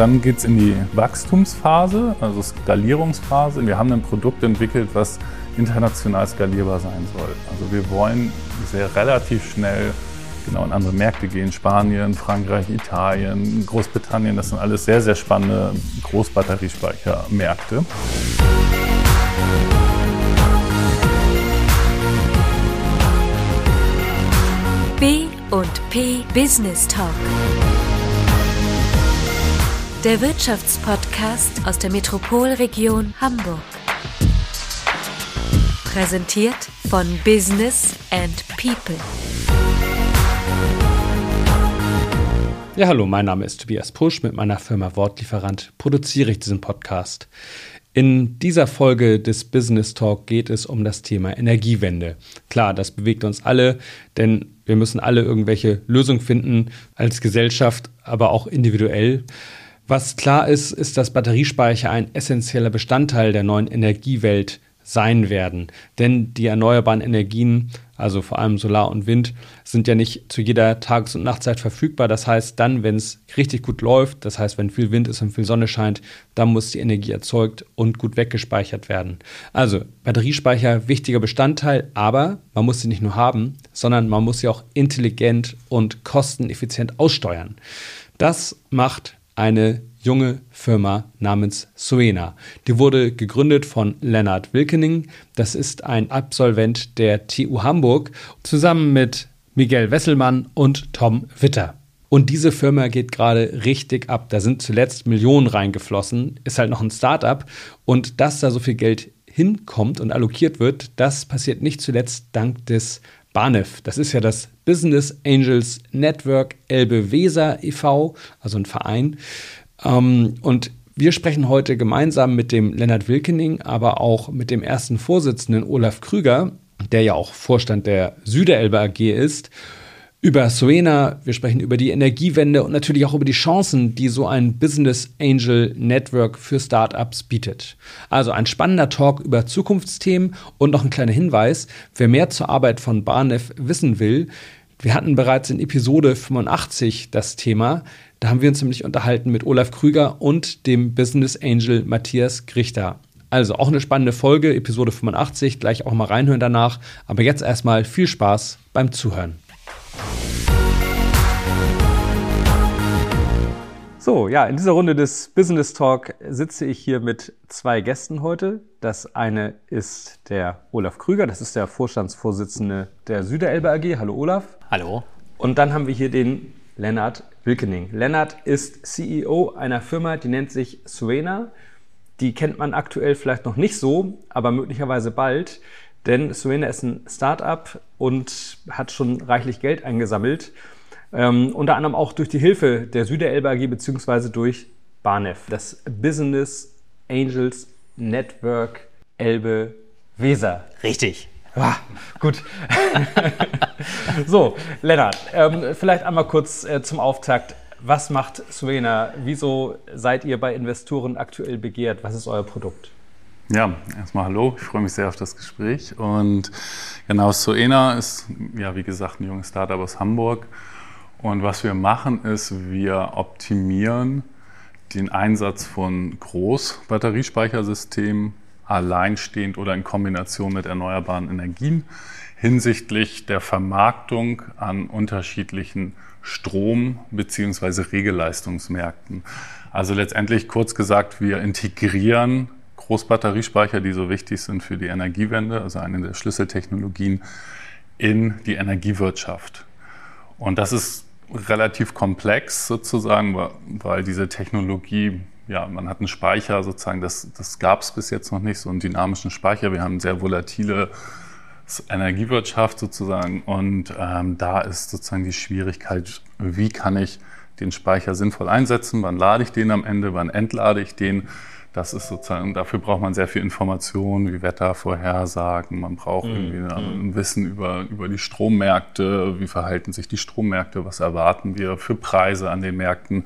dann geht es in die Wachstumsphase, also Skalierungsphase. Wir haben ein Produkt entwickelt, was international skalierbar sein soll. Also wir wollen sehr relativ schnell genau in andere Märkte gehen. Spanien, Frankreich, Italien, Großbritannien, das sind alles sehr, sehr spannende Großbatteriespeichermärkte. B und P Business Talk. Der Wirtschaftspodcast aus der Metropolregion Hamburg. Präsentiert von Business and People. Ja, hallo, mein Name ist Tobias Pusch. Mit meiner Firma Wortlieferant produziere ich diesen Podcast. In dieser Folge des Business Talk geht es um das Thema Energiewende. Klar, das bewegt uns alle, denn wir müssen alle irgendwelche Lösungen finden als Gesellschaft, aber auch individuell. Was klar ist, ist, dass Batteriespeicher ein essentieller Bestandteil der neuen Energiewelt sein werden. Denn die erneuerbaren Energien, also vor allem Solar und Wind, sind ja nicht zu jeder Tages- und Nachtzeit verfügbar. Das heißt, dann, wenn es richtig gut läuft, das heißt, wenn viel Wind ist und viel Sonne scheint, dann muss die Energie erzeugt und gut weggespeichert werden. Also Batteriespeicher wichtiger Bestandteil, aber man muss sie nicht nur haben, sondern man muss sie auch intelligent und kosteneffizient aussteuern. Das macht eine junge Firma namens Suena. Die wurde gegründet von Leonard Wilkening. Das ist ein Absolvent der TU Hamburg, zusammen mit Miguel Wesselmann und Tom Witter. Und diese Firma geht gerade richtig ab. Da sind zuletzt Millionen reingeflossen, ist halt noch ein Startup. Und dass da so viel Geld hinkommt und allokiert wird, das passiert nicht zuletzt dank des BANEF. Das ist ja das Business Angels Network Elbe Weser e.V., also ein Verein. Ähm, und wir sprechen heute gemeinsam mit dem Lennart Wilkening, aber auch mit dem ersten Vorsitzenden Olaf Krüger, der ja auch Vorstand der Süderelbe AG ist, über Suena, wir sprechen über die Energiewende und natürlich auch über die Chancen, die so ein Business Angel Network für Startups bietet. Also ein spannender Talk über Zukunftsthemen und noch ein kleiner Hinweis, wer mehr zur Arbeit von Barnef wissen will, wir hatten bereits in Episode 85 das Thema. Da haben wir uns nämlich unterhalten mit Olaf Krüger und dem Business Angel Matthias Grichter. Also auch eine spannende Folge, Episode 85, gleich auch mal reinhören danach. Aber jetzt erstmal viel Spaß beim Zuhören. So, ja, in dieser Runde des Business Talk sitze ich hier mit zwei Gästen heute. Das eine ist der Olaf Krüger, das ist der Vorstandsvorsitzende der Süderelbe AG. Hallo Olaf. Hallo. Und dann haben wir hier den Lennart Wilkening. Lennart ist CEO einer Firma, die nennt sich Suena. Die kennt man aktuell vielleicht noch nicht so, aber möglicherweise bald, denn Suena ist ein Startup und hat schon reichlich Geld eingesammelt. Ähm, unter anderem auch durch die Hilfe der Süderelbe AG bzw. durch BANEF, das Business Angels Network Elbe Weser. Richtig. Ah, gut. so, Lennart, ähm, vielleicht einmal kurz äh, zum Auftakt. Was macht Suena? Wieso seid ihr bei Investoren aktuell begehrt? Was ist euer Produkt? Ja, erstmal hallo. Ich freue mich sehr auf das Gespräch. Und genau, Suena ist, ja, wie gesagt, ein junges Startup aus Hamburg. Und was wir machen, ist, wir optimieren den Einsatz von Großbatteriespeichersystemen alleinstehend oder in Kombination mit erneuerbaren Energien hinsichtlich der Vermarktung an unterschiedlichen Strom- bzw. Regelleistungsmärkten. Also letztendlich kurz gesagt, wir integrieren Großbatteriespeicher, die so wichtig sind für die Energiewende, also eine der Schlüsseltechnologien, in die Energiewirtschaft. Und das ist relativ komplex sozusagen, weil diese Technologie ja, man hat einen Speicher sozusagen, das, das gab es bis jetzt noch nicht, so einen dynamischen Speicher. Wir haben sehr volatile Energiewirtschaft sozusagen und ähm, da ist sozusagen die Schwierigkeit, wie kann ich den Speicher sinnvoll einsetzen, wann lade ich den am Ende, wann entlade ich den. Das ist sozusagen, dafür braucht man sehr viel Information, wie Wettervorhersagen, man braucht mhm. irgendwie ein mhm. Wissen über, über die Strommärkte, wie verhalten sich die Strommärkte, was erwarten wir für Preise an den Märkten.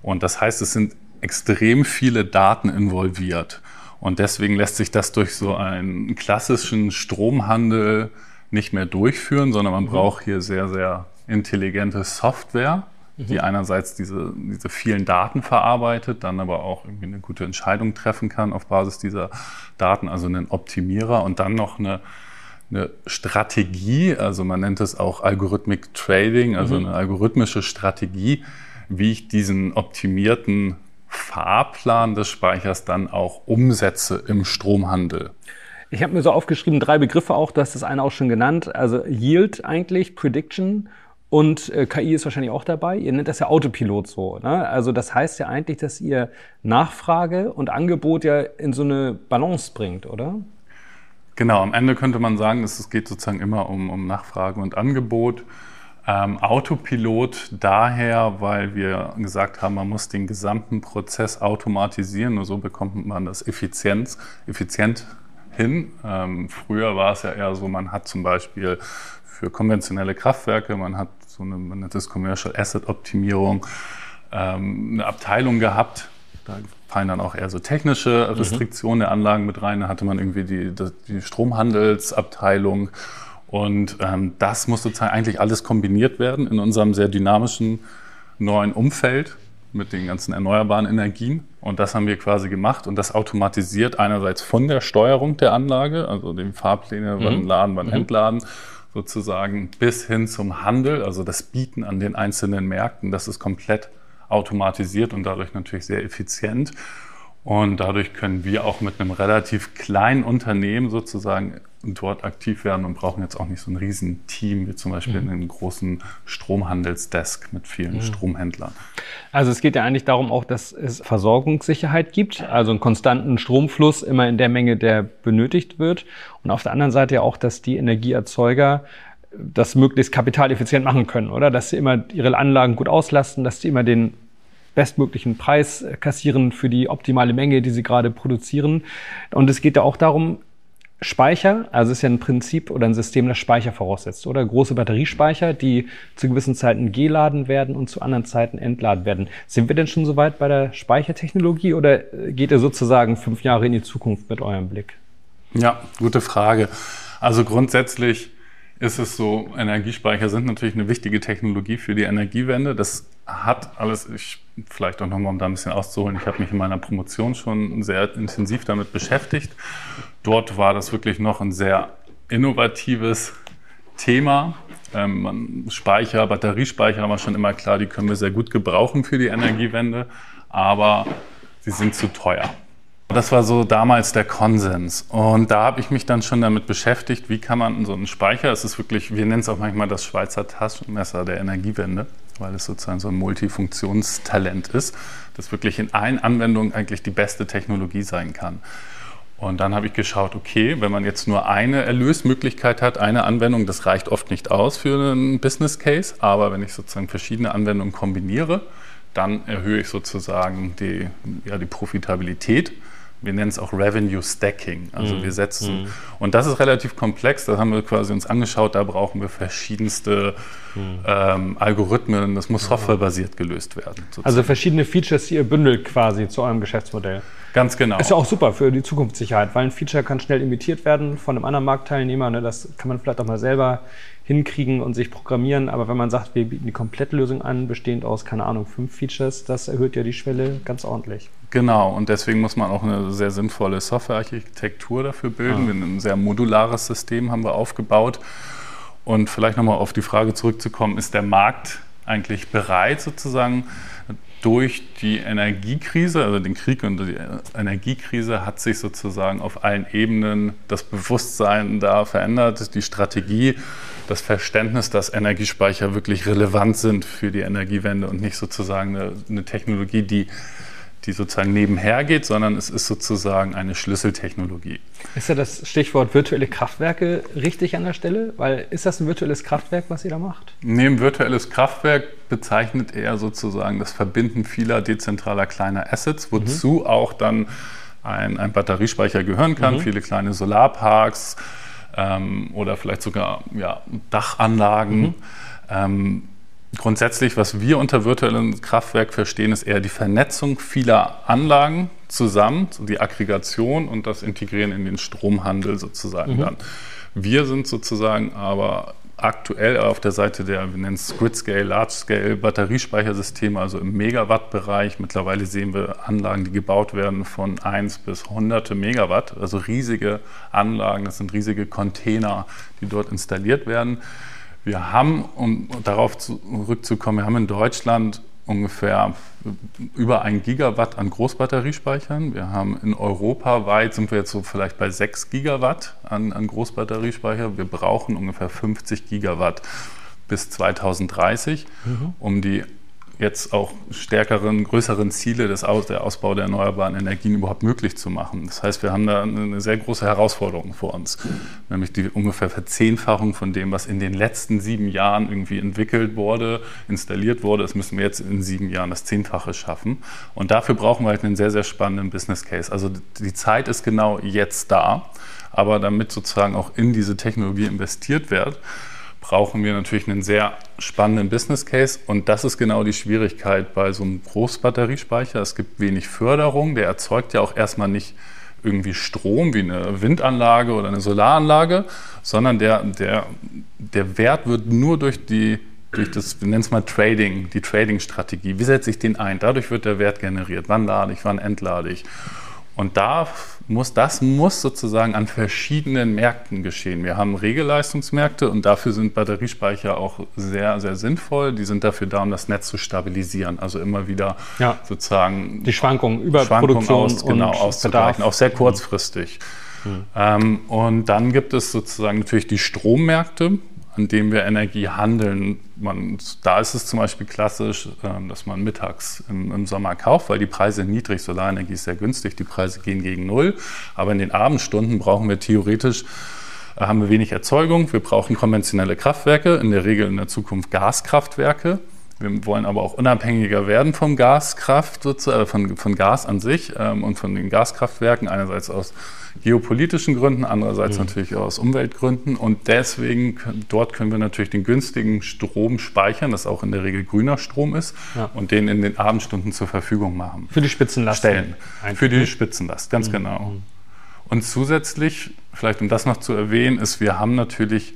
Und das heißt, es sind extrem viele Daten involviert. Und deswegen lässt sich das durch so einen klassischen Stromhandel nicht mehr durchführen, sondern man mhm. braucht hier sehr, sehr intelligente Software, die mhm. einerseits diese, diese vielen Daten verarbeitet, dann aber auch irgendwie eine gute Entscheidung treffen kann auf Basis dieser Daten, also einen Optimierer und dann noch eine, eine Strategie, also man nennt es auch Algorithmic Trading, also mhm. eine algorithmische Strategie, wie ich diesen optimierten Fahrplan des Speichers dann auch umsetze im Stromhandel. Ich habe mir so aufgeschrieben, drei Begriffe auch, du hast das eine auch schon genannt. Also Yield eigentlich, Prediction und äh, KI ist wahrscheinlich auch dabei. Ihr nennt das ja Autopilot so. Ne? Also das heißt ja eigentlich, dass ihr Nachfrage und Angebot ja in so eine Balance bringt, oder? Genau, am Ende könnte man sagen, es geht sozusagen immer um, um Nachfrage und Angebot. Ähm, Autopilot daher, weil wir gesagt haben, man muss den gesamten Prozess automatisieren, nur so bekommt man das Effizienz, effizient hin. Ähm, früher war es ja eher so, man hat zum Beispiel für konventionelle Kraftwerke, man hat so eine, man nennt das Commercial Asset Optimierung, ähm, eine Abteilung gehabt. Da fallen dann auch eher so technische mhm. Restriktionen mhm. der Anlagen mit rein. Da hatte man irgendwie die, die Stromhandelsabteilung. Und ähm, das muss sozusagen eigentlich alles kombiniert werden in unserem sehr dynamischen neuen Umfeld mit den ganzen erneuerbaren Energien. Und das haben wir quasi gemacht und das automatisiert einerseits von der Steuerung der Anlage, also den Fahrpläne, mhm. wann laden, wann mhm. entladen, sozusagen bis hin zum Handel, also das Bieten an den einzelnen Märkten. Das ist komplett automatisiert und dadurch natürlich sehr effizient. Und dadurch können wir auch mit einem relativ kleinen Unternehmen sozusagen dort aktiv werden und brauchen jetzt auch nicht so ein Riesenteam wie zum Beispiel mhm. einen großen Stromhandelsdesk mit vielen mhm. Stromhändlern. Also es geht ja eigentlich darum auch, dass es Versorgungssicherheit gibt, also einen konstanten Stromfluss immer in der Menge, der benötigt wird. Und auf der anderen Seite ja auch, dass die Energieerzeuger das möglichst kapitaleffizient machen können, oder? Dass sie immer ihre Anlagen gut auslasten, dass sie immer den bestmöglichen Preis kassieren für die optimale Menge, die sie gerade produzieren. Und es geht ja auch darum, Speicher, also es ist ja ein Prinzip oder ein System, das Speicher voraussetzt, oder? Große Batteriespeicher, die zu gewissen Zeiten geladen werden und zu anderen Zeiten entladen werden. Sind wir denn schon soweit bei der Speichertechnologie oder geht ihr sozusagen fünf Jahre in die Zukunft mit eurem Blick? Ja, gute Frage. Also grundsätzlich ist es so, Energiespeicher sind natürlich eine wichtige Technologie für die Energiewende. Das hat alles, ich, vielleicht auch nochmal, um da ein bisschen auszuholen, ich habe mich in meiner Promotion schon sehr intensiv damit beschäftigt. Dort war das wirklich noch ein sehr innovatives Thema. Ähm, Speicher, Batteriespeicher war schon immer klar, die können wir sehr gut gebrauchen für die Energiewende, aber sie sind zu teuer. Das war so damals der Konsens. Und da habe ich mich dann schon damit beschäftigt, wie kann man so einen Speicher, es ist wirklich, wir nennen es auch manchmal das Schweizer Taschenmesser der Energiewende, weil es sozusagen so ein Multifunktionstalent ist, das wirklich in allen Anwendungen eigentlich die beste Technologie sein kann. Und dann habe ich geschaut, okay, wenn man jetzt nur eine Erlösmöglichkeit hat, eine Anwendung, das reicht oft nicht aus für einen Business Case, aber wenn ich sozusagen verschiedene Anwendungen kombiniere, dann erhöhe ich sozusagen die, ja, die Profitabilität wir nennen es auch Revenue Stacking. Also mm. wir setzen, mm. und das ist relativ komplex, da haben wir quasi uns angeschaut, da brauchen wir verschiedenste mm. ähm, Algorithmen, das muss softwarebasiert gelöst werden. Sozusagen. Also verschiedene Features, die ihr bündelt quasi zu eurem Geschäftsmodell. Ganz genau. Ist ja auch super für die Zukunftssicherheit, weil ein Feature kann schnell imitiert werden von einem anderen Marktteilnehmer. Ne? Das kann man vielleicht auch mal selber hinkriegen und sich programmieren. Aber wenn man sagt, wir bieten die Komplettlösung an, bestehend aus, keine Ahnung, fünf Features, das erhöht ja die Schwelle ganz ordentlich. Genau, und deswegen muss man auch eine sehr sinnvolle Softwarearchitektur dafür bilden. Ah. Ein sehr modulares System haben wir aufgebaut. Und vielleicht nochmal auf die Frage zurückzukommen, ist der Markt eigentlich bereit, sozusagen durch die Energiekrise, also den Krieg und die Energiekrise, hat sich sozusagen auf allen Ebenen das Bewusstsein da verändert, die Strategie, das Verständnis, dass Energiespeicher wirklich relevant sind für die Energiewende und nicht sozusagen eine, eine Technologie, die die sozusagen nebenher geht, sondern es ist sozusagen eine Schlüsseltechnologie. Ist ja das Stichwort virtuelle Kraftwerke richtig an der Stelle? Weil ist das ein virtuelles Kraftwerk, was ihr da macht? Nee, ein virtuelles Kraftwerk bezeichnet eher sozusagen das Verbinden vieler dezentraler kleiner Assets, wozu mhm. auch dann ein, ein, Batteriespeicher gehören kann, mhm. viele kleine Solarparks ähm, oder vielleicht sogar ja, Dachanlagen. Mhm. Ähm, Grundsätzlich, was wir unter virtuellem Kraftwerk verstehen, ist eher die Vernetzung vieler Anlagen zusammen, die Aggregation und das Integrieren in den Stromhandel sozusagen mhm. dann. Wir sind sozusagen aber aktuell auf der Seite der, wir nennen es Grid-Scale, Large-Scale Batteriespeichersysteme, also im Megawatt-Bereich. Mittlerweile sehen wir Anlagen, die gebaut werden von 1 bis hunderte Megawatt, also riesige Anlagen, das sind riesige Container, die dort installiert werden. Wir haben, um darauf zurückzukommen, wir haben in Deutschland ungefähr über ein Gigawatt an Großbatteriespeichern. Wir haben in Europa weit sind wir jetzt so vielleicht bei 6 Gigawatt an, an Großbatteriespeicher. Wir brauchen ungefähr 50 Gigawatt bis 2030, mhm. um die jetzt auch stärkeren, größeren Ziele des Aus, der Ausbau der erneuerbaren Energien überhaupt möglich zu machen. Das heißt, wir haben da eine sehr große Herausforderung vor uns, nämlich die ungefähr Verzehnfachung von dem, was in den letzten sieben Jahren irgendwie entwickelt wurde, installiert wurde. Das müssen wir jetzt in sieben Jahren das Zehnfache schaffen. Und dafür brauchen wir halt einen sehr, sehr spannenden Business Case. Also die Zeit ist genau jetzt da, aber damit sozusagen auch in diese Technologie investiert wird, brauchen wir natürlich einen sehr spannenden Business Case. Und das ist genau die Schwierigkeit bei so einem Großbatteriespeicher. Es gibt wenig Förderung. Der erzeugt ja auch erstmal nicht irgendwie Strom wie eine Windanlage oder eine Solaranlage, sondern der, der, der Wert wird nur durch die durch das, wir nennen es mal Trading, die Trading-Strategie. Wie setze ich den ein? Dadurch wird der Wert generiert. Wann lade ich, wann entlade ich? Und da muss, das muss sozusagen an verschiedenen Märkten geschehen. Wir haben Regelleistungsmärkte und dafür sind Batteriespeicher auch sehr, sehr sinnvoll. Die sind dafür da, um das Netz zu stabilisieren. Also immer wieder ja. sozusagen die Schwankungen über Schwankungen Produktion aus, genau, auszugleichen, auch sehr kurzfristig. Mhm. Ähm, und dann gibt es sozusagen natürlich die Strommärkte an dem wir Energie handeln. Man, da ist es zum Beispiel klassisch, ähm, dass man mittags im, im, Sommer kauft, weil die Preise niedrig, Solarenergie ist sehr günstig, die Preise gehen gegen Null. Aber in den Abendstunden brauchen wir theoretisch, äh, haben wir wenig Erzeugung. Wir brauchen konventionelle Kraftwerke, in der Regel in der Zukunft Gaskraftwerke. Wir wollen aber auch unabhängiger werden vom Gaskraft, äh, von, von Gas an sich ähm, und von den Gaskraftwerken, einerseits aus geopolitischen Gründen, andererseits mhm. natürlich auch aus Umweltgründen. Und deswegen, dort können wir natürlich den günstigen Strom speichern, das auch in der Regel grüner Strom ist, ja. und den in den Abendstunden zur Verfügung machen. Für die Spitzenlast. Stellen. Für die Spitzenlast, ganz mhm. genau. Mhm. Und zusätzlich, vielleicht um das noch zu erwähnen, ist, wir haben natürlich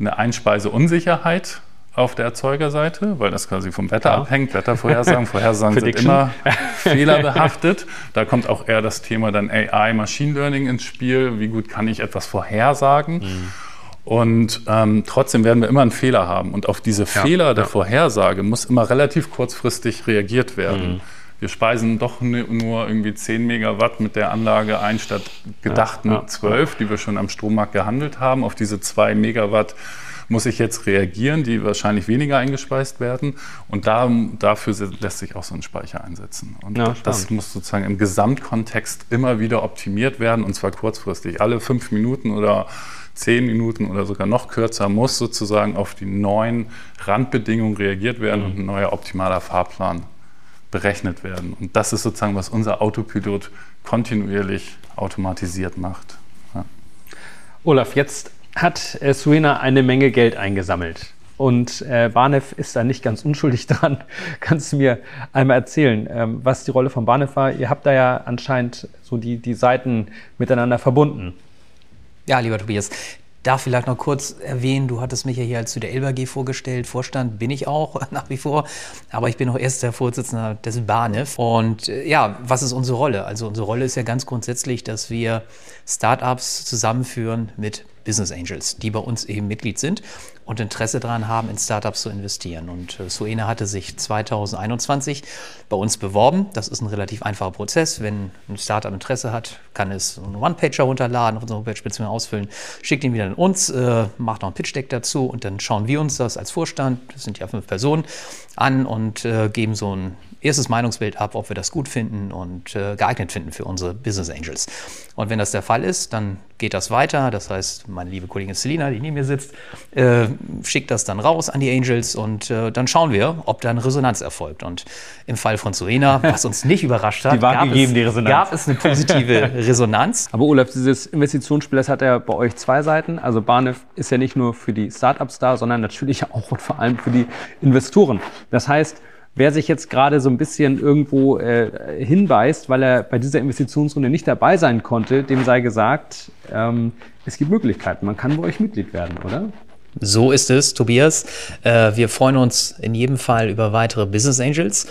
eine Einspeiseunsicherheit auf der Erzeugerseite, weil das quasi vom Wetter ja. abhängt. Wettervorhersagen, Vorhersagen sind immer fehlerbehaftet. Da kommt auch eher das Thema dann AI, Machine Learning ins Spiel. Wie gut kann ich etwas vorhersagen? Mhm. Und ähm, trotzdem werden wir immer einen Fehler haben. Und auf diese ja, Fehler der ja. Vorhersage muss immer relativ kurzfristig reagiert werden. Mhm. Wir speisen doch nur irgendwie 10 Megawatt mit der Anlage ein statt gedachten ja, 12, die wir schon am Strommarkt gehandelt haben. Auf diese 2 Megawatt muss ich jetzt reagieren, die wahrscheinlich weniger eingespeist werden. Und da, dafür lässt sich auch so ein Speicher einsetzen. Und ja, das muss sozusagen im Gesamtkontext immer wieder optimiert werden, und zwar kurzfristig. Alle fünf Minuten oder zehn Minuten oder sogar noch kürzer muss sozusagen auf die neuen Randbedingungen reagiert werden mhm. und ein neuer optimaler Fahrplan berechnet werden. Und das ist sozusagen, was unser Autopilot kontinuierlich automatisiert macht. Ja. Olaf, jetzt hat äh, Suena eine Menge Geld eingesammelt. Und äh, Barnev ist da nicht ganz unschuldig dran. Kannst du mir einmal erzählen, ähm, was die Rolle von Barnev war? Ihr habt da ja anscheinend so die, die Seiten miteinander verbunden. Ja, lieber Tobias, darf vielleicht noch kurz erwähnen, du hattest mich ja hier als zu der Elba G vorgestellt. Vorstand bin ich auch nach wie vor, aber ich bin auch erster Vorsitzender des BANEF. Und äh, ja, was ist unsere Rolle? Also unsere Rolle ist ja ganz grundsätzlich, dass wir Startups zusammenführen mit Business Angels, die bei uns eben Mitglied sind und Interesse daran haben, in Startups zu investieren. Und äh, hatte sich 2021 bei uns beworben. Das ist ein relativ einfacher Prozess. Wenn ein Startup Interesse hat, kann es einen One-Pager runterladen, auf unserer Homepage bzw. ausfüllen, schickt ihn wieder an uns, äh, macht noch ein Pitch-Deck dazu und dann schauen wir uns das als Vorstand, das sind ja fünf Personen, an und äh, geben so ein erstes Meinungsbild ab, ob wir das gut finden und äh, geeignet finden für unsere Business Angels. Und wenn das der Fall ist, dann geht das weiter. Das heißt, meine liebe Kollegin Selina, die neben mir sitzt, äh, schickt das dann raus an die Angels und äh, dann schauen wir, ob da eine Resonanz erfolgt. Und im Fall von Serena, was uns nicht überrascht hat, gab, gegeben, es, gab, es, eine positive Resonanz. Aber Olaf, dieses Investitionsspiel, das hat ja bei euch zwei Seiten. Also Barnef ist ja nicht nur für die Startups da, sondern natürlich auch und vor allem für die Investoren. Das heißt, Wer sich jetzt gerade so ein bisschen irgendwo äh, hinweist, weil er bei dieser Investitionsrunde nicht dabei sein konnte, dem sei gesagt, ähm, es gibt Möglichkeiten. Man kann bei euch Mitglied werden, oder? So ist es, Tobias. Äh, wir freuen uns in jedem Fall über weitere Business Angels.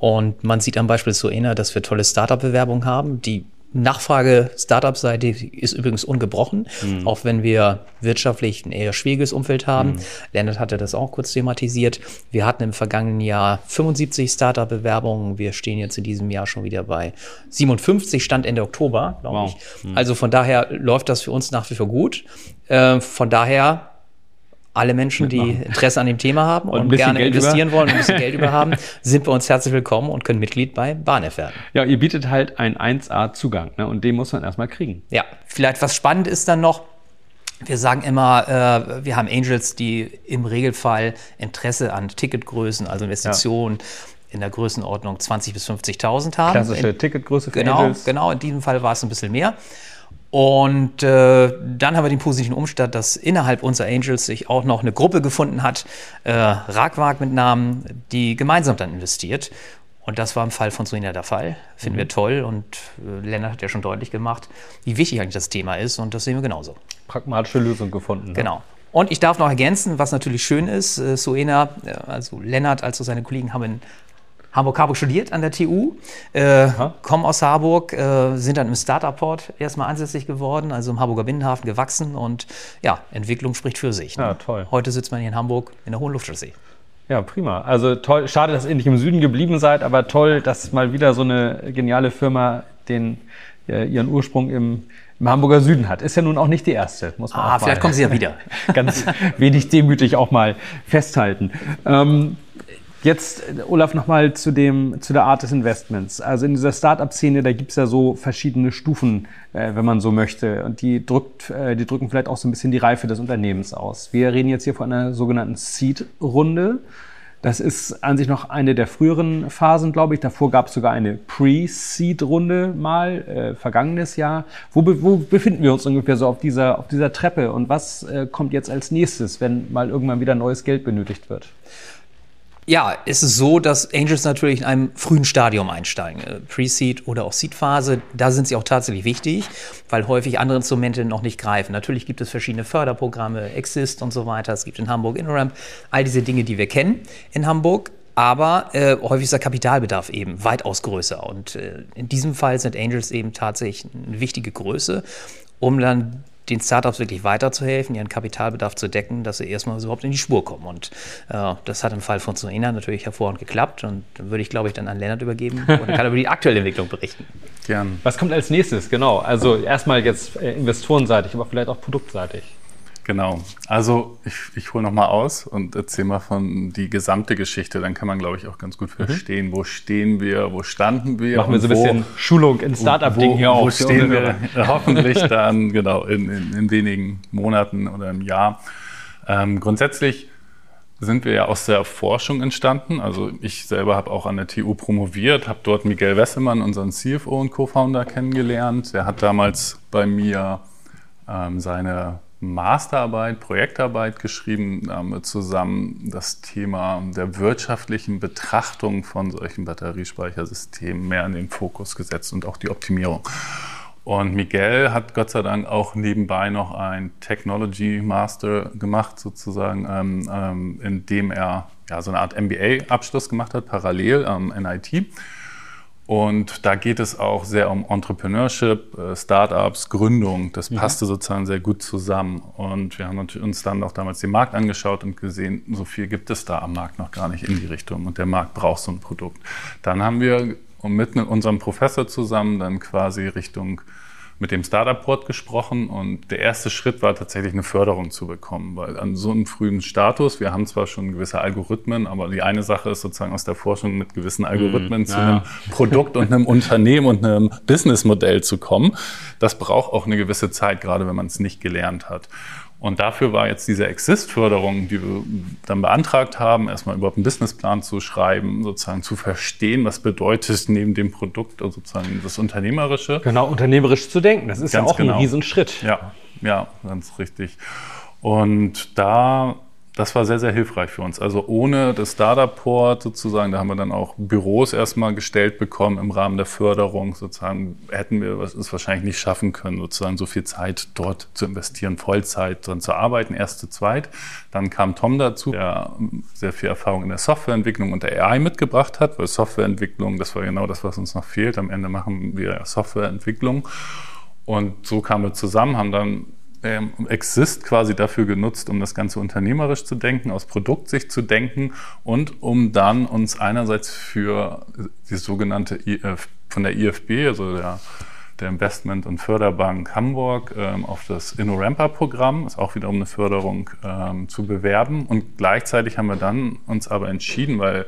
Und man sieht am Beispiel Soena, dass wir tolle Startup-Bewerbungen haben, die Nachfrage Startup-Seite ist übrigens ungebrochen, mhm. auch wenn wir wirtschaftlich ein eher schwieriges Umfeld haben. Mhm. Lennart hatte das auch kurz thematisiert. Wir hatten im vergangenen Jahr 75 Startup-Bewerbungen. Wir stehen jetzt in diesem Jahr schon wieder bei 57, Stand Ende Oktober, glaube wow. ich. Mhm. Also von daher läuft das für uns nach wie vor gut. Äh, von daher alle Menschen, die Interesse an dem Thema haben und, und gerne Geld investieren über. wollen und ein bisschen Geld über haben, sind bei uns herzlich willkommen und können Mitglied bei Bahnef werden. Ja, ihr bietet halt einen 1A-Zugang ne? und den muss man erstmal kriegen. Ja, vielleicht was spannend ist dann noch, wir sagen immer, äh, wir haben Angels, die im Regelfall Interesse an Ticketgrößen, also Investitionen, ja in der Größenordnung 20.000 bis 50.000 haben. Klassische in, Ticketgröße für genau, Angels. Genau, in diesem Fall war es ein bisschen mehr. Und äh, dann haben wir den positiven Umstand, dass innerhalb unserer Angels sich auch noch eine Gruppe gefunden hat, äh, Ragwag mit Namen, die gemeinsam dann investiert. Und das war im Fall von Serena der Fall. Finden mhm. wir toll. Und äh, Lennart hat ja schon deutlich gemacht, wie wichtig eigentlich das Thema ist. Und das sehen wir genauso. Pragmatische Lösung gefunden. Ne? Genau. Und ich darf noch ergänzen, was natürlich schön ist, äh, Suena, äh, also Lennart, also seine Kollegen haben in Hamburg-Harburg studiert an der TU, äh, kommen aus Harburg, äh, sind dann im Startup-Port erstmal ansässig geworden, also im Harburger Binnenhafen gewachsen und ja, Entwicklung spricht für sich. Ne? Ja, toll. Heute sitzt man hier in Hamburg in der Hohen Luftchaussee. Ja, prima. Also toll, schade, dass ihr nicht im Süden geblieben seid, aber toll, dass mal wieder so eine geniale Firma den, äh, ihren Ursprung im, im Hamburger Süden hat. Ist ja nun auch nicht die erste, muss man Ah, vielleicht kommen sie ja wieder. ganz wenig demütig auch mal festhalten. Ähm, Jetzt, Olaf, nochmal zu, zu der Art des Investments. Also in dieser Startup-Szene, da gibt's ja so verschiedene Stufen, äh, wenn man so möchte. Und die, drückt, äh, die drücken vielleicht auch so ein bisschen die Reife des Unternehmens aus. Wir reden jetzt hier von einer sogenannten Seed-Runde. Das ist an sich noch eine der früheren Phasen, glaube ich. Davor gab es sogar eine Pre-Seed-Runde mal, äh, vergangenes Jahr. Wo, be wo, befinden wir uns ungefähr so auf dieser, auf dieser Treppe? Und was äh, kommt jetzt als nächstes, wenn mal irgendwann wieder neues Geld benötigt wird? Ja, es ist so, dass Angels natürlich in einem frühen Stadium einsteigen. Äh, Pre-Seed oder auch Seed-Phase, da sind sie auch tatsächlich wichtig, weil häufig andere Instrumente noch nicht greifen. Natürlich gibt es verschiedene Förderprogramme, Exist und so weiter. Es gibt in Hamburg InRamp, all diese Dinge, die wir kennen in Hamburg. Aber äh, häufig ist der Kapitalbedarf eben weitaus größer. Und äh, in diesem Fall sind Angels eben tatsächlich eine wichtige Größe, um dann den Startups wirklich weiterzuhelfen, ihren Kapitalbedarf zu decken, dass sie erstmal überhaupt in die Spur kommen. Und äh, das hat im Fall von Suena natürlich hervorragend geklappt. Und dann würde ich, glaube ich, dann an Lennart übergeben und kann über die aktuelle Entwicklung berichten. Gern. Was kommt als nächstes? Genau. Also erstmal jetzt äh, investorenseitig, aber vielleicht auch produktseitig. Genau. Also ich, ich hole nochmal aus und erzähle mal von die gesamte Geschichte. Dann kann man, glaube ich, auch ganz gut mhm. verstehen, mhm. wo stehen wir, wo standen wir. Machen wir so ein bisschen Schulung in Startup-Ding hier auch. Wo stehen wir hoffentlich dann, genau, in, in, in, wenigen Monaten oder im Jahr. Ähm, grundsätzlich sind wir ja aus der Forschung entstanden. Also ich selber habe auch an der TU promoviert, habe dort Miguel Wessemann, unseren CFO und Co-Founder, kennengelernt. Der hat damals bei mir ähm, seine Masterarbeit, Projektarbeit geschrieben, damit zusammen das Thema der wirtschaftlichen Betrachtung von solchen Batteriespeichersystemen mehr in den Fokus gesetzt und auch die Optimierung. Und Miguel hat Gott sei Dank auch nebenbei noch ein Technology Master gemacht, sozusagen, ähm, ähm, in dem er ja, so eine Art MBA-Abschluss gemacht hat, parallel am NIT. Und da geht es auch sehr um Entrepreneurship, äh, Startups, Gründung. Das passte ja. sozusagen sehr gut zusammen. Und wir haben uns dann auch damals den Markt angeschaut und gesehen, so viel gibt es da am Markt noch gar nicht in die Richtung. Und der Markt braucht so ein Produkt. Dann haben wir mit unserem Professor zusammen dann quasi Richtung mit dem Startup-Board gesprochen und der erste Schritt war tatsächlich eine Förderung zu bekommen, weil an so einem frühen Status, wir haben zwar schon gewisse Algorithmen, aber die eine Sache ist sozusagen aus der Forschung mit gewissen Algorithmen mm, zu ja. einem Produkt und einem Unternehmen und einem Businessmodell zu kommen. Das braucht auch eine gewisse Zeit, gerade wenn man es nicht gelernt hat. Und dafür war jetzt diese Exist-Förderung, die wir dann beantragt haben, erstmal überhaupt einen Businessplan zu schreiben, sozusagen zu verstehen, was bedeutet neben dem Produkt sozusagen das Unternehmerische. Genau, unternehmerisch zu denken. Das ist ganz ja auch genau. ein Riesenschritt. Ja, ja, ganz richtig. Und da das war sehr, sehr hilfreich für uns. Also ohne das Startup-Port sozusagen, da haben wir dann auch Büros erstmal gestellt bekommen im Rahmen der Förderung. Sozusagen hätten wir es wahrscheinlich nicht schaffen können, sozusagen so viel Zeit dort zu investieren, Vollzeit dran zu arbeiten, erst zu zweit. Dann kam Tom dazu, der sehr viel Erfahrung in der Softwareentwicklung und der AI mitgebracht hat, weil Softwareentwicklung, das war genau das, was uns noch fehlt. Am Ende machen wir Softwareentwicklung. Und so kamen wir zusammen, haben dann ähm, Exist quasi dafür genutzt, um das Ganze unternehmerisch zu denken, aus Produktsicht zu denken und um dann uns einerseits für die sogenannte IF, von der IFB, also der, der Investment- und Förderbank Hamburg, ähm, auf das InnoRamper-Programm, ist auch wiederum eine Förderung, ähm, zu bewerben. Und gleichzeitig haben wir dann uns aber entschieden, weil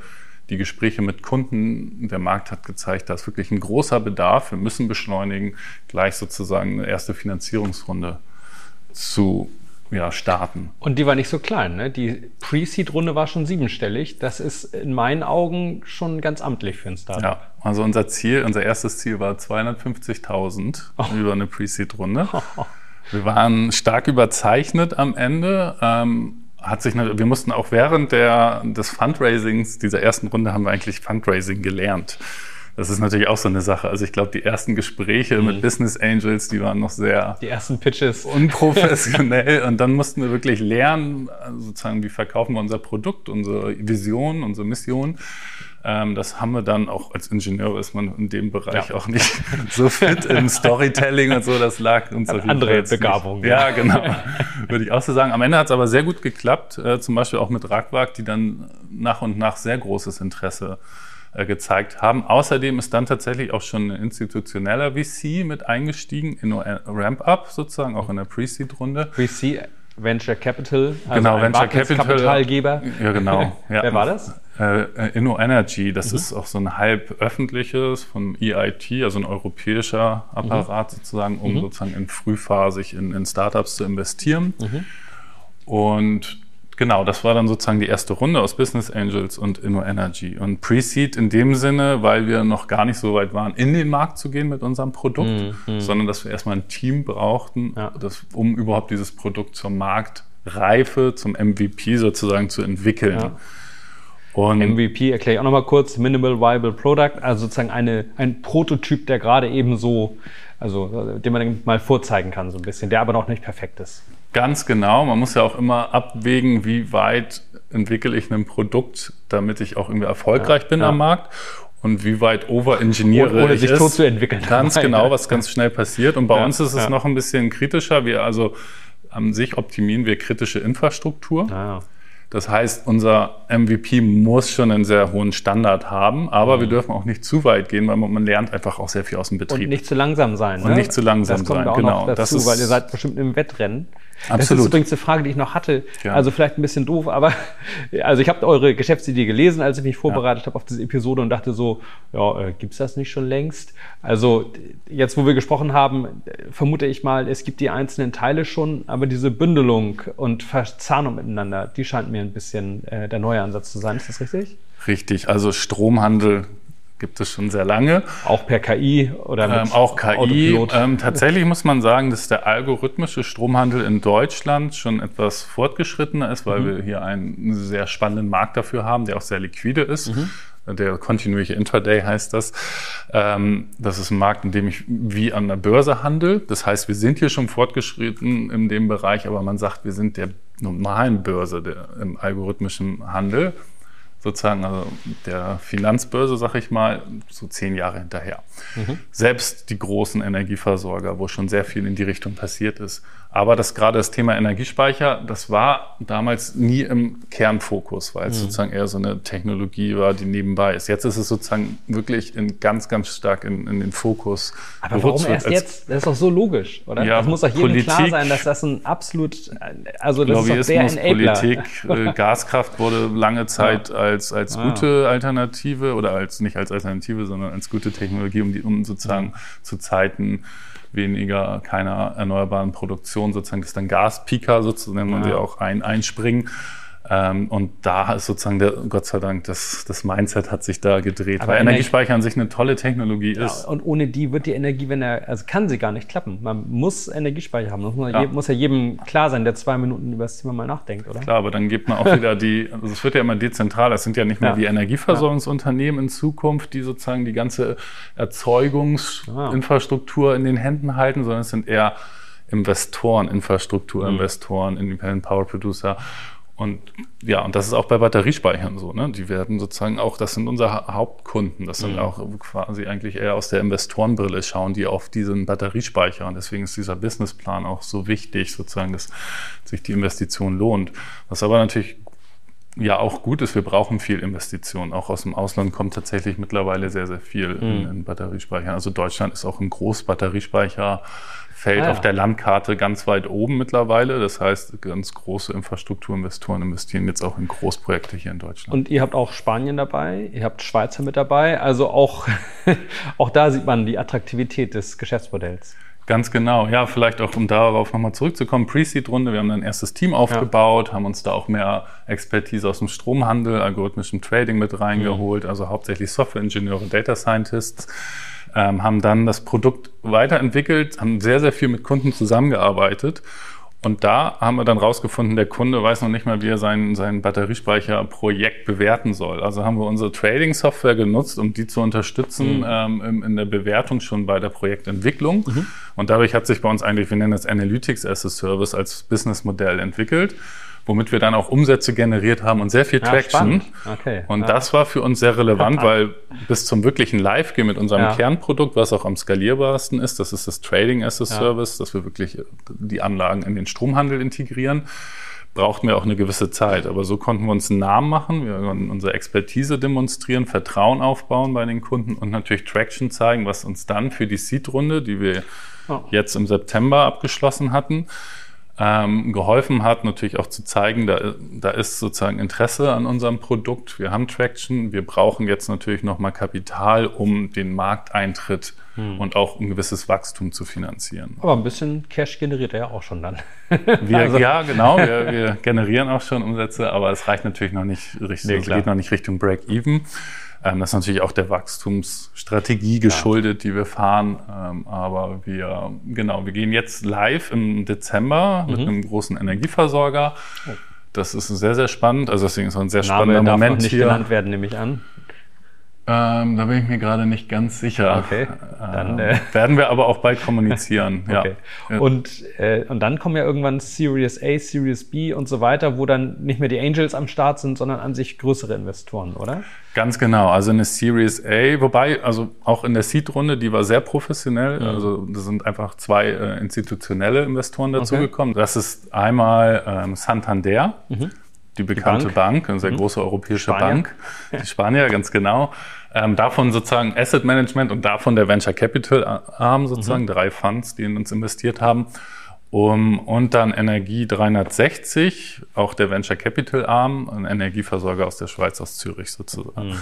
die Gespräche mit Kunden, der Markt hat gezeigt, da ist wirklich ein großer Bedarf. Wir müssen beschleunigen, gleich sozusagen eine erste Finanzierungsrunde zu ja, starten. Und die war nicht so klein. Ne? Die Pre-Seed-Runde war schon siebenstellig. Das ist in meinen Augen schon ganz amtlich für ein Startup. Ja, also unser Ziel, unser erstes Ziel war 250.000 oh. über eine Pre-Seed-Runde. Oh. Wir waren stark überzeichnet am Ende. Ähm, hat sich, wir mussten auch während der, des Fundraisings dieser ersten Runde haben wir eigentlich Fundraising gelernt. Das ist natürlich auch so eine Sache. Also ich glaube, die ersten Gespräche mhm. mit Business Angels, die waren noch sehr die ersten Pitches unprofessionell und dann mussten wir wirklich lernen, sozusagen, wie verkaufen wir unser Produkt, unsere Vision, unsere Mission. Ähm, das haben wir dann auch als Ingenieur ist man in dem Bereich ja. auch nicht so fit im Storytelling und so. Das lag uns auf andere Begabung. Ja, genau. Würde ich auch so sagen. Am Ende hat es aber sehr gut geklappt. Äh, zum Beispiel auch mit Ragwag, die dann nach und nach sehr großes Interesse gezeigt haben. Außerdem ist dann tatsächlich auch schon ein institutioneller VC mit eingestiegen in Ramp-Up sozusagen, auch in der Pre-Seed-Runde. Pre-Seed Venture Capital, also genau, Venture Capital Kapitalgeber. Ja, genau. Ja. Wer war das? Äh, äh, Inno Energy, das mhm. ist auch so ein halb öffentliches von EIT, also ein europäischer Apparat mhm. sozusagen, um mhm. sozusagen in frühphasig in, in Startups zu investieren. Mhm. Und Genau, das war dann sozusagen die erste Runde aus Business Angels und Inno Energy. Und Pre-Seed in dem Sinne, weil wir noch gar nicht so weit waren, in den Markt zu gehen mit unserem Produkt, mm, sondern dass wir erstmal ein Team brauchten, ja. das, um überhaupt dieses Produkt zur Marktreife, zum MVP sozusagen zu entwickeln. Ja. Und MVP erkläre ich auch nochmal kurz, Minimal Viable Product, also sozusagen eine, ein Prototyp, der gerade eben so, also den man mal vorzeigen kann so ein bisschen, der aber noch nicht perfekt ist. Ganz genau. Man muss ja auch immer abwägen, wie weit entwickle ich ein Produkt, damit ich auch irgendwie erfolgreich ja, bin ja. am Markt und wie weit overengineere ohne, ohne sich tot zu entwickeln. Ganz genau, was ganz schnell passiert. Und bei ja, uns ist es noch ein bisschen kritischer. Wir also an sich optimieren wir kritische Infrastruktur. Ah, das heißt, unser MVP muss schon einen sehr hohen Standard haben, aber mhm. wir dürfen auch nicht zu weit gehen, weil man, lernt einfach auch sehr viel aus dem Betrieb. Und nicht zu langsam sein. Und ne? nicht zu langsam das kommt sein, auch genau. Noch dazu, das ist, weil ihr seid bestimmt im Wettrennen. Absolut. Das ist übrigens eine Frage, die ich noch hatte. Ja. Also vielleicht ein bisschen doof, aber also ich habe eure Geschäftsidee gelesen, als ich mich vorbereitet ja. habe auf diese Episode und dachte so, ja, äh, gibt's das nicht schon längst? Also jetzt, wo wir gesprochen haben, vermute ich mal, es gibt die einzelnen Teile schon, aber diese Bündelung und Verzahnung miteinander, die scheint mir ein bisschen äh, der neue Ansatz zu sein. Ist das richtig? Richtig. Also Stromhandel gibt es schon sehr lange. Auch per KI oder mit ähm, Auch KI. Ähm, tatsächlich muss man sagen, dass der algorithmische Stromhandel in Deutschland schon etwas fortgeschrittener ist, weil mhm. wir hier einen sehr spannenden Markt dafür haben, der auch sehr liquide ist. Mhm. Der kontinuierliche Intraday heißt das. Ähm, das ist ein Markt, in dem ich wie an der Börse handle. Das heißt, wir sind hier schon fortgeschritten in dem Bereich, aber man sagt, wir sind der normalen Börse der, im algorithmischen Handel sozusagen also der Finanzbörse, sag ich mal, so zehn Jahre hinterher. Mhm. Selbst die großen Energieversorger, wo schon sehr viel in die Richtung passiert ist, aber das gerade das Thema Energiespeicher, das war damals nie im Kernfokus, weil es mhm. sozusagen eher so eine Technologie war, die nebenbei ist. Jetzt ist es sozusagen wirklich in, ganz, ganz stark in, in den Fokus. Aber warum erst jetzt? Das ist doch so logisch, oder? Ja, das muss doch jedem Politik, klar sein, dass das ein absolut, also das ist doch der Politik, äh, Gaskraft wurde lange Zeit ja. als, als ah. gute Alternative oder als nicht als Alternative, sondern als gute Technologie, um, die, um sozusagen mhm. zu Zeiten weniger keiner erneuerbaren Produktion sozusagen, ist dann Gaspika sozusagen, nennt man ja. sie auch ein, einspringen. Ähm, und da ist sozusagen der, Gott sei Dank, das, das Mindset hat sich da gedreht, Aber weil Energie- Energiespeicher an sich eine tolle Technologie Ja, ist. und ohne die wird die Energiewende, also kann sie gar nicht klappen. Man muss Energiespeicher haben. Das muss, Ja. je, muss ja jedem klar sein, der zwei Minuten über das Thema mal nachdenkt, oder? Klar, aber dann gibt man auch wieder die, also es wird ja immer dezentral, das sind ja nicht mehr Ja. die Energieversorgungsunternehmen in Zukunft, die sozusagen die ganze Erzeugungsinfrastruktur in den Händen halten, sondern es sind eher Investoren, Infrastrukturinvestoren, Independent Power Producer. Und ja, und das ist auch bei Batteriespeichern so. Ne? Die werden sozusagen auch, das sind unsere Ha- Hauptkunden. Das sind auch quasi eigentlich eher aus der Investorenbrille schauen, die auf diesen Batteriespeicher. Und deswegen ist dieser Businessplan auch so wichtig, sozusagen, dass sich die Investition lohnt. Was aber natürlich ja auch gut ist, wir brauchen viel Investition. Auch aus dem Ausland kommt tatsächlich mittlerweile sehr, sehr viel in, in Batteriespeichern. Also Deutschland ist auch ein Großbatteriespeicherfeld Ah, ja. auf der Landkarte ganz weit oben mittlerweile. Das heißt, ganz große Infrastrukturinvestoren investieren jetzt auch in Großprojekte hier in Deutschland. Und ihr habt auch Spanien dabei, ihr habt Schweizer mit dabei. Also auch, auch da sieht man die Attraktivität des Geschäftsmodells. Ganz genau, ja, vielleicht auch, um darauf nochmal zurückzukommen, Pre-Seed-Runde, wir haben ein erstes Team aufgebaut, haben uns da auch mehr Expertise aus dem Stromhandel, algorithmischem Trading mit reingeholt, also hauptsächlich Software-Ingenieure, Data Scientists, ähm, haben dann das Produkt weiterentwickelt, haben sehr, sehr viel mit Kunden zusammengearbeitet und da haben wir dann rausgefunden, der Kunde weiß noch nicht mal, wie er sein, sein Batteriespeicherprojekt bewerten soll. Also haben wir unsere Trading-Software genutzt, um die zu unterstützen ähm, in, in der Bewertung schon bei der Projektentwicklung. Und dadurch hat sich bei uns eigentlich, wir nennen das Analytics as a Service, als Businessmodell entwickelt, womit wir dann auch Umsätze generiert haben und sehr viel Ja, Traction. spannend. Okay. Und Ja. das war für uns sehr relevant, weil bis zum wirklichen Live-Gehen mit unserem Ja. Kernprodukt, was auch am skalierbarsten ist, das ist das Trading as a Service, dass wir wirklich die Anlagen in den Stromhandel integrieren, brauchten wir auch eine gewisse Zeit. Aber so konnten wir uns einen Namen machen, wir konnten unsere Expertise demonstrieren, Vertrauen aufbauen bei den Kunden und natürlich Traction zeigen, was uns dann für die Seed-Runde, die wir Oh. jetzt im September abgeschlossen hatten, ähm, geholfen hat, natürlich auch zu zeigen, da, da ist sozusagen Interesse an unserem Produkt. Wir haben Traction. Wir brauchen jetzt natürlich nochmal Kapital, um den Markteintritt und auch ein gewisses Wachstum zu finanzieren. Aber ein bisschen Cash generiert er ja auch schon dann. Wir, Also- Ja, genau. Wir, wir generieren auch schon Umsätze, aber es reicht natürlich noch nicht richtig. Nee, es geht noch nicht Richtung Break-Even. Ähm, das ist natürlich auch der Wachstumsstrategie geschuldet, die wir fahren. Ähm, aber wir, genau, wir gehen jetzt live im Dezember Mhm. mit einem großen Energieversorger. Das ist sehr, sehr spannend. Also deswegen ist es ein sehr Name spannender darf Moment nicht hier. genannt werden, nehme ich an. Ähm, da bin ich mir gerade nicht ganz sicher. Okay, dann, Ähm, äh, werden wir aber auch bald kommunizieren. Okay. ja. Und, äh, und dann kommen ja irgendwann Series A, Series B und so weiter, wo dann nicht mehr die Angels am Start sind, sondern an sich größere Investoren, oder? Ganz genau, also eine Series A, wobei, also auch in der Seed-Runde, die war sehr professionell. Also da sind einfach zwei äh, institutionelle Investoren dazugekommen. Das ist einmal ähm, Santander, die bekannte Mhm. Bank. Bank, eine sehr große europäische Spanier. Bank. Die Spanier, ganz genau. Ähm, davon sozusagen Asset Management und davon der Venture Capital Arm sozusagen, Mhm. drei Funds, die in uns investiert haben. Um, und dann Energie 360, auch der Venture Capital Arm, ein Energieversorger aus der Schweiz, aus Zürich sozusagen. Mhm.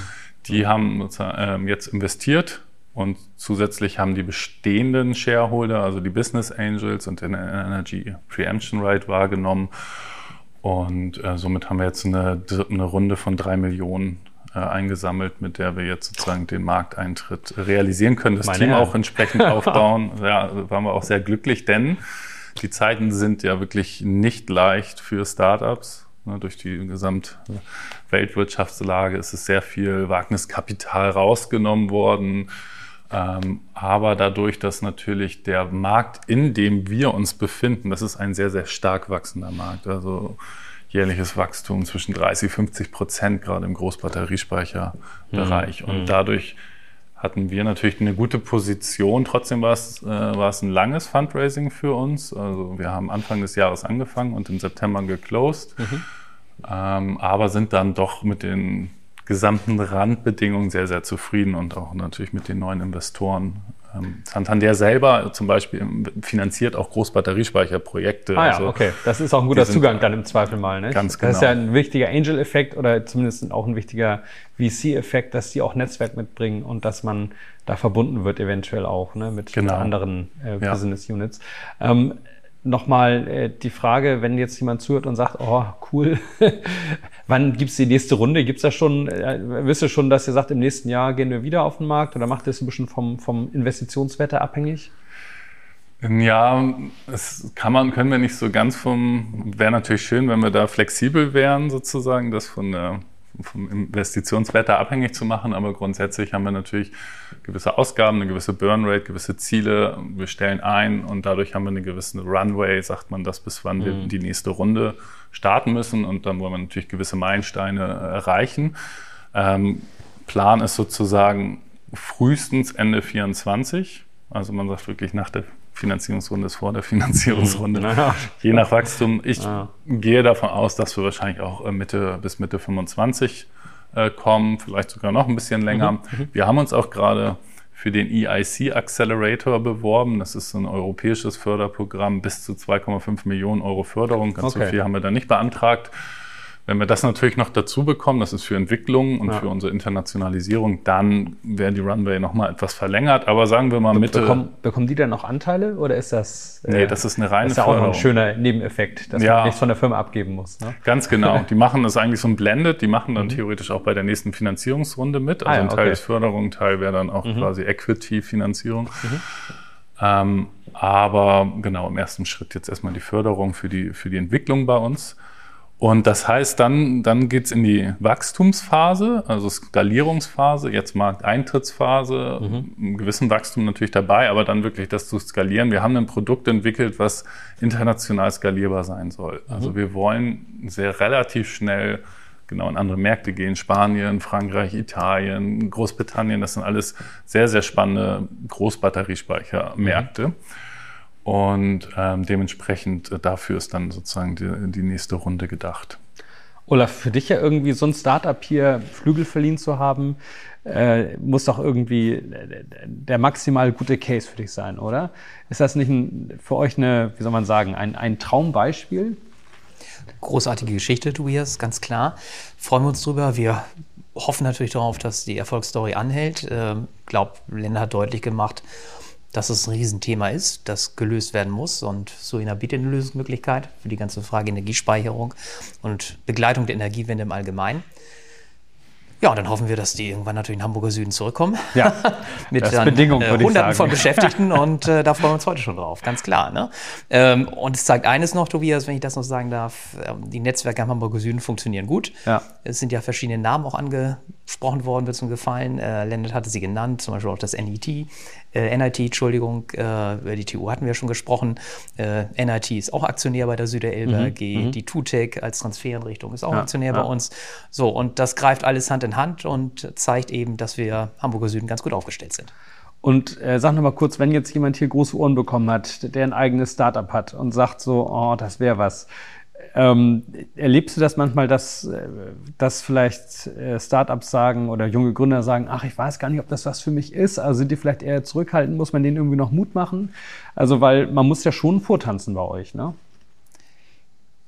Die haben ähm, jetzt investiert und zusätzlich haben die bestehenden Shareholder, also die Business Angels und den Energy Preemption Right wahrgenommen. Und äh, somit haben wir jetzt eine, eine Runde von drei Millionen äh, eingesammelt, mit der wir jetzt sozusagen den Markteintritt realisieren können, das Meine Team Herren. auch entsprechend aufbauen. Ja, da waren wir auch sehr glücklich, denn die Zeiten sind ja wirklich nicht leicht für Startups. Ne, durch die gesamte Weltwirtschaftslage ist es sehr viel Wagniskapital rausgenommen worden. Ähm, aber dadurch, dass natürlich der Markt, in dem wir uns befinden, das ist ein sehr, sehr stark wachsender Markt. Also jährliches Wachstum zwischen 30, 50 Prozent, gerade im Großbatteriespeicherbereich. Und dadurch hatten wir natürlich eine gute Position. Trotzdem war es, äh, war es ein langes Fundraising für uns. Also wir haben Anfang des Jahres angefangen und im September geclosed, ähm, aber sind dann doch mit den gesamten Randbedingungen sehr, sehr zufrieden und auch natürlich mit den neuen Investoren. Ähm, Santander selber zum Beispiel finanziert auch Großbatteriespeicherprojekte. Ah ja, Also okay. Das ist auch ein guter Zugang dann im Zweifel mal. Ne? Ganz Das ist genau. ja ein wichtiger Angel-Effekt oder zumindest auch ein wichtiger VC-Effekt, dass die auch Netzwerk mitbringen und dass man da verbunden wird eventuell auch ne, mit Genau. anderen äh. Business Units. Ähm, nochmal äh, die Frage, wenn jetzt jemand zuhört und sagt, oh, cool, wann gibt es die nächste Runde? Gibt es da schon, äh, wisst ihr schon, dass ihr sagt, im nächsten Jahr gehen wir wieder auf den Markt oder macht ihr es ein bisschen vom, vom Investitionswetter abhängig? Ja, das kann man, können wir nicht so ganz vom, wäre natürlich schön, wenn wir da flexibel wären, sozusagen, das von der vom Investitionswetter abhängig zu machen, aber grundsätzlich haben wir natürlich gewisse Ausgaben, eine gewisse Burnrate, gewisse Ziele. Wir stellen ein und dadurch haben wir eine gewisse Runway, sagt man das, bis wann mhm. wir die nächste Runde starten müssen und dann wollen wir natürlich gewisse Meilensteine erreichen. Ähm, Plan ist sozusagen frühestens Ende 24. Also man sagt wirklich nach der Finanzierungsrunde ist vor der Finanzierungsrunde. Naja. Je nach Wachstum. Ich ja. gehe davon aus, dass wir wahrscheinlich auch äh, Mitte bis Mitte 25 äh, kommen, vielleicht sogar noch ein bisschen länger. Mhm. mhm. Wir haben uns auch gerade für den EIC Accelerator beworben. Das ist ein europäisches Förderprogramm bis zu 2,5 Millionen Euro Förderung. Ganz okay. so viel haben wir da nicht beantragt. Wenn wir das natürlich noch dazu bekommen, das ist für Entwicklung und ja. für unsere Internationalisierung, dann wäre die Runway nochmal etwas verlängert. Aber sagen wir mal Mitte. Bekommen, bekommen die dann noch Anteile oder ist das. Äh, nee, das ist eine reine Das ist ja auch noch ein schöner Nebeneffekt, dass ja. man nichts von der Firma abgeben muss. Ne? Ganz genau. Die machen das eigentlich so ein Blended. Die machen dann mhm. theoretisch auch bei der nächsten Finanzierungsrunde mit. Also ah, ja, ein Teil okay. ist Förderung, ein Teil wäre dann auch mhm. quasi Equity-Finanzierung. Mhm. Ähm, aber genau, im ersten Schritt jetzt erstmal die Förderung für die, für die Entwicklung bei uns. Und das heißt, dann, dann geht's in die Wachstumsphase, also Skalierungsphase, jetzt Markteintrittsphase, mhm. einem gewissen Wachstum natürlich dabei, aber dann wirklich das zu skalieren. Wir haben ein Produkt entwickelt, was international skalierbar sein soll. Mhm. Also wir wollen sehr relativ schnell genau in andere Märkte gehen. Spanien, Frankreich, Italien, Großbritannien, das sind alles sehr, sehr spannende Großbatteriespeichermärkte. Mhm. Und ähm, dementsprechend äh, dafür ist dann sozusagen die, die nächste Runde gedacht. Olaf, für dich ja irgendwie so ein Startup hier Flügel verliehen zu haben, äh, muss doch irgendwie der maximal gute Case für dich sein, oder? Ist das nicht ein, für euch eine, wie soll man sagen, ein, ein Traumbeispiel? Großartige Geschichte, Tobias, ganz klar. Freuen wir uns drüber. Wir hoffen natürlich darauf, dass die Erfolgsstory anhält. Ich äh, glaube, Länder hat deutlich gemacht, dass es ein Riesenthema ist, das gelöst werden muss. Und Suina bietet eine Lösungsmöglichkeit für die ganze Frage Energiespeicherung und Begleitung der Energiewende im Allgemeinen. Ja, und dann hoffen wir, dass die irgendwann natürlich in Hamburger Süden zurückkommen. Ja, mit das dann, Bedingung, äh, Hunderten von Beschäftigten und äh, da freuen wir uns heute schon drauf, ganz klar. Ne? Ähm, und es zeigt eines noch, Tobias, wenn ich das noch sagen darf, äh, die Netzwerke am Hamburger Süden funktionieren gut. Ja. Es sind ja verschiedene Namen auch angesprochen worden, wird es mir gefallen. Äh, Lennart hatte sie genannt, zum Beispiel auch das NET, äh, NIT, Entschuldigung, äh, über die TU hatten wir schon gesprochen. Äh, NIT ist auch Aktionär bei der Süderelbe mhm, AG. Mhm. Die TUTEC als Transfereinrichtung ist auch ja, Aktionär ja. bei uns. So, und das greift alles Hand in Hand und zeigt eben, dass wir Hamburger Süden ganz gut aufgestellt sind. Und äh, sag noch mal kurz, wenn jetzt jemand hier große Ohren bekommen hat, der ein eigenes Startup hat und sagt so, oh, das wäre was. Ähm, erlebst du das manchmal, dass, äh, dass vielleicht äh, Startups sagen oder junge Gründer sagen, ach, ich weiß gar nicht, ob das was für mich ist? Also sind die vielleicht eher zurückhaltend? Muss man denen irgendwie noch Mut machen? Also, weil man muss ja schon vortanzen bei euch, ne?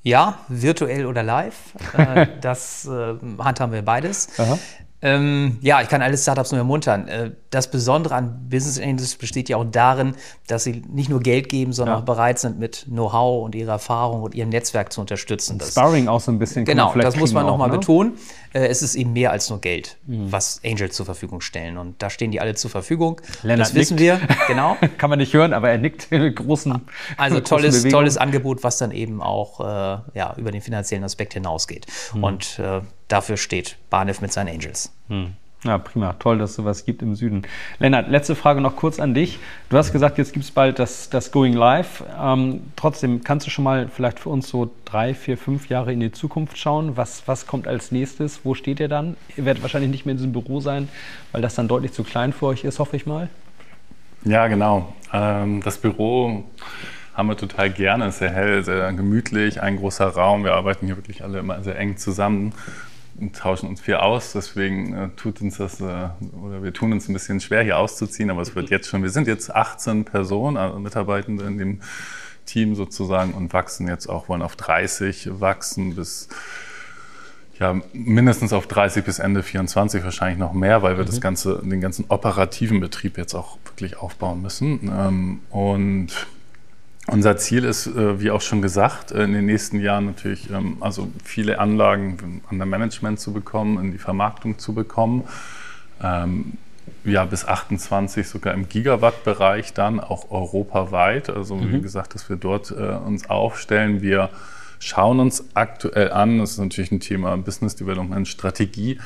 Ja, virtuell oder live. Äh, das äh, handhaben wir beides. Aha. Ähm, ja, ich kann alle Startups nur ermuntern. Äh, das Besondere an Business Angels besteht ja auch darin, dass sie nicht nur Geld geben, sondern ja. auch bereit sind, mit Know-how und ihrer Erfahrung und ihrem Netzwerk zu unterstützen. Das, Sparring auch so ein bisschen. Genau, das muss man nochmal ne? betonen. Äh, es ist eben mehr als nur Geld, mhm. was Angels zur Verfügung stellen. Und da stehen die alle zur Verfügung. Lennart das wissen nickt. wir, genau. Kann man nicht hören, aber er nickt mit großen. Also tolles, tolles Angebot, was dann eben auch äh, ja, über den finanziellen Aspekt hinausgeht. Mhm. Und äh, dafür steht Barnef mit seinen Angels. Hm. Ja, prima. Toll, dass es sowas gibt im Süden. Lennart, letzte Frage noch kurz an dich. Du hast gesagt, jetzt gibt es bald das, das Going Live. Ähm, trotzdem, kannst du schon mal vielleicht für uns so drei, vier, fünf Jahre in die Zukunft schauen? Was, was kommt als nächstes? Wo steht ihr dann? Ihr werdet wahrscheinlich nicht mehr in diesem Büro sein, weil das dann deutlich zu klein für euch ist, hoffe ich mal. Ja, genau. Ähm, das Büro haben wir total gerne. Es ist sehr hell, sehr gemütlich, ein großer Raum. Wir arbeiten hier wirklich alle immer sehr eng zusammen tauschen uns viel aus. Deswegen äh, tut uns das, äh, oder wir tun uns ein bisschen schwer, hier auszuziehen, aber es wird jetzt schon, wir sind jetzt 18 Personen, also Mitarbeitende in dem Team sozusagen und wachsen jetzt auch, wollen auf 30 wachsen bis ja, mindestens auf 30 bis Ende 24 wahrscheinlich noch mehr, weil wir mhm. das ganze, den ganzen operativen Betrieb jetzt auch wirklich aufbauen müssen. Ähm, und Unser Ziel ist, äh, wie auch schon gesagt, äh, in den nächsten Jahren natürlich ähm, also viele Anlagen an der Management zu bekommen, in die Vermarktung zu bekommen. Ähm, ja, bis 28 sogar im Gigawatt-Bereich dann, auch europaweit. Also mhm. wie gesagt, dass wir dort äh, uns aufstellen. Wir schauen uns aktuell an, das ist natürlich ein Thema Business Development Strategie,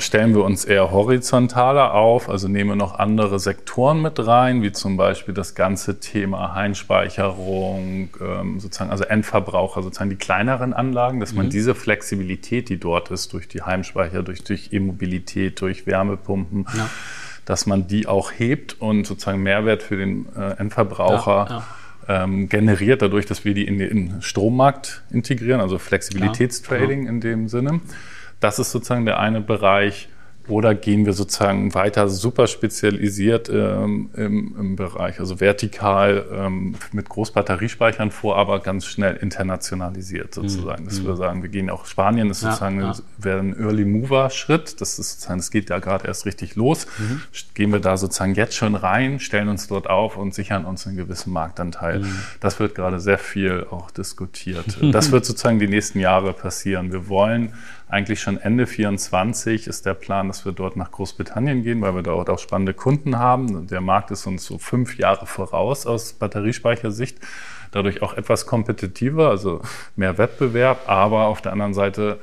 stellen wir uns eher horizontaler auf, also nehmen wir noch andere Sektoren mit rein, wie zum Beispiel das ganze Thema Heimspeicherung, ähm, sozusagen, also Endverbraucher, sozusagen die kleineren Anlagen, dass man mhm. diese Flexibilität, die dort ist, durch die Heimspeicher, durch, durch E-Mobilität, durch Wärmepumpen, ja. dass man die auch hebt und sozusagen Mehrwert für den äh, Endverbraucher ja, ja. Ähm, generiert, dadurch, dass wir die in den Strommarkt integrieren, also Flexibilitätstrading in dem Sinne. Das ist sozusagen der eine Bereich. Oder gehen wir sozusagen weiter super spezialisiert ähm, im, im, Bereich, also vertikal ähm, mit Großbatteriespeichern vor, aber ganz schnell internationalisiert sozusagen. Mhm. Dass wir sagen, wir gehen auch Spanien, das ist ja, sozusagen ja. wäre ein Early Mover Schritt. Das ist sozusagen, das geht ja gerade erst richtig los. Mhm. Gehen wir da sozusagen jetzt schon rein, stellen uns dort auf und sichern uns einen gewissen Marktanteil. Mhm. Das wird gerade sehr viel auch diskutiert. das wird sozusagen die nächsten Jahre passieren. Wir wollen eigentlich schon Ende 24 ist der Plan, dass wir dort nach Großbritannien gehen, weil wir dort auch spannende Kunden haben. Der Markt ist uns so fünf Jahre voraus aus Batteriespeichersicht. Dadurch auch etwas kompetitiver, also mehr Wettbewerb, aber auf der anderen Seite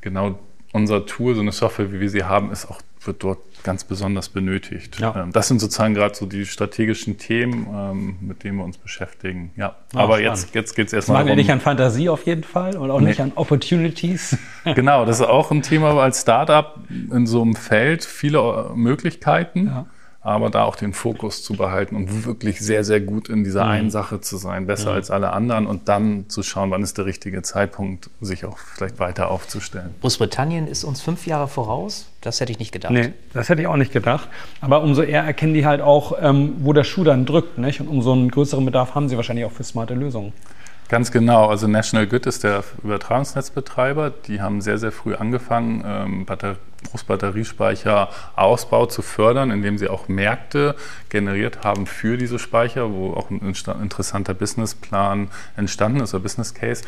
genau unser Tool, so eine Software, wie wir sie haben, ist auch wird dort ganz besonders benötigt. Ja. Ähm, das sind sozusagen gerade so die strategischen Themen, ähm, mit denen wir uns beschäftigen. Ja, ja aber spannend. jetzt, jetzt geht es erstmal darum. nicht an Fantasie auf jeden Fall und auch nee. nicht an Opportunities. genau, das ist auch ein Thema als Startup in so einem Feld, viele Möglichkeiten. Ja aber da auch den Fokus zu behalten und wirklich sehr, sehr gut in dieser mhm. einen Sache zu sein, besser mhm. als alle anderen und dann zu schauen, wann ist der richtige Zeitpunkt, sich auch vielleicht weiter aufzustellen. Großbritannien ist uns fünf Jahre voraus. Das hätte ich nicht gedacht. Nee, das hätte ich auch nicht gedacht. Aber umso eher erkennen die halt auch, ähm, wo der Schuh dann drückt. Nicht? Und umso einen größeren Bedarf haben sie wahrscheinlich auch für smarte Lösungen. Ganz genau. Also National Grid ist der Übertragungsnetzbetreiber. Die haben sehr, sehr früh angefangen, ähm, Großbatteriespeicher-Ausbau zu fördern, indem sie auch Märkte generiert haben für diese Speicher, wo auch ein interessanter Businessplan entstanden ist, oder Business Case.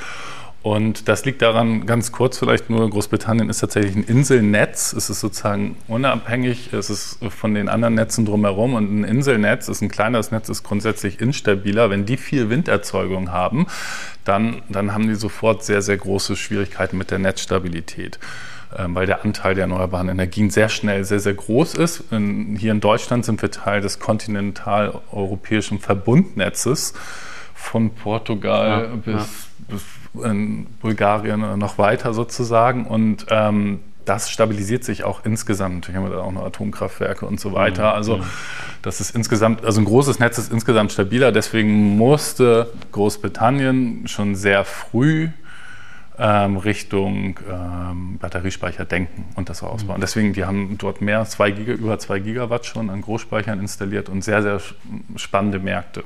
Und das liegt daran, ganz kurz vielleicht nur, Großbritannien ist tatsächlich ein Inselnetz. Es ist sozusagen unabhängig, es ist von den anderen Netzen drumherum. Und ein Inselnetz ist ein kleineres Netz, ist grundsätzlich instabiler. Wenn die viel Winderzeugung haben, dann, dann haben die sofort sehr, sehr große Schwierigkeiten mit der Netzstabilität ähm, weil der Anteil der erneuerbaren Energien sehr schnell sehr, sehr groß ist. In, hier in Deutschland sind wir Teil des kontinentaleuropäischen Verbundnetzes von Portugal ja, bis, ja. bis in Bulgarien noch weiter sozusagen. Und ähm, das stabilisiert sich auch insgesamt. Haben wir da auch noch Atomkraftwerke und so weiter. Mhm. Also mhm. das ist insgesamt, also ein großes Netz ist insgesamt stabiler. Deswegen musste Großbritannien schon sehr früh ähm, Richtung ähm, Batteriespeicher denken und das ausbauen. Mhm. Deswegen, die haben dort mehr, zwei Giga, über zwei Gigawatt schon an Großspeichern installiert und sehr, sehr spannende Märkte.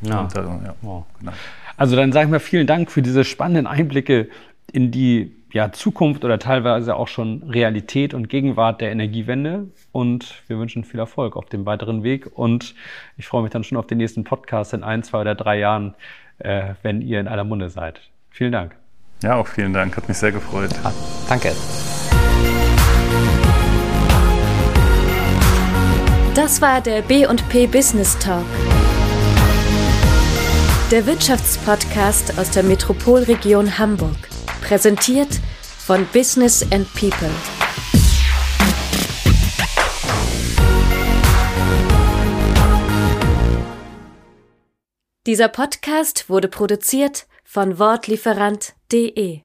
Ja. Und, äh, ja, wow. genau. Also dann sage ich mal vielen Dank für diese spannenden Einblicke in die ja, Zukunft oder teilweise auch schon Realität und Gegenwart der Energiewende. Und wir wünschen viel Erfolg auf dem weiteren Weg. Und ich freue mich dann schon auf den nächsten Podcast in ein, zwei oder drei Jahren, äh, wenn ihr in aller Munde seid. Vielen Dank. Ja, auch vielen Dank. Hat mich sehr gefreut. Ah, danke. Das war der B&P Business Talk der Wirtschaftspodcast aus der Metropolregion Hamburg. Präsentiert von Business and People. Dieser Podcast wurde produziert von Wortlieferant.de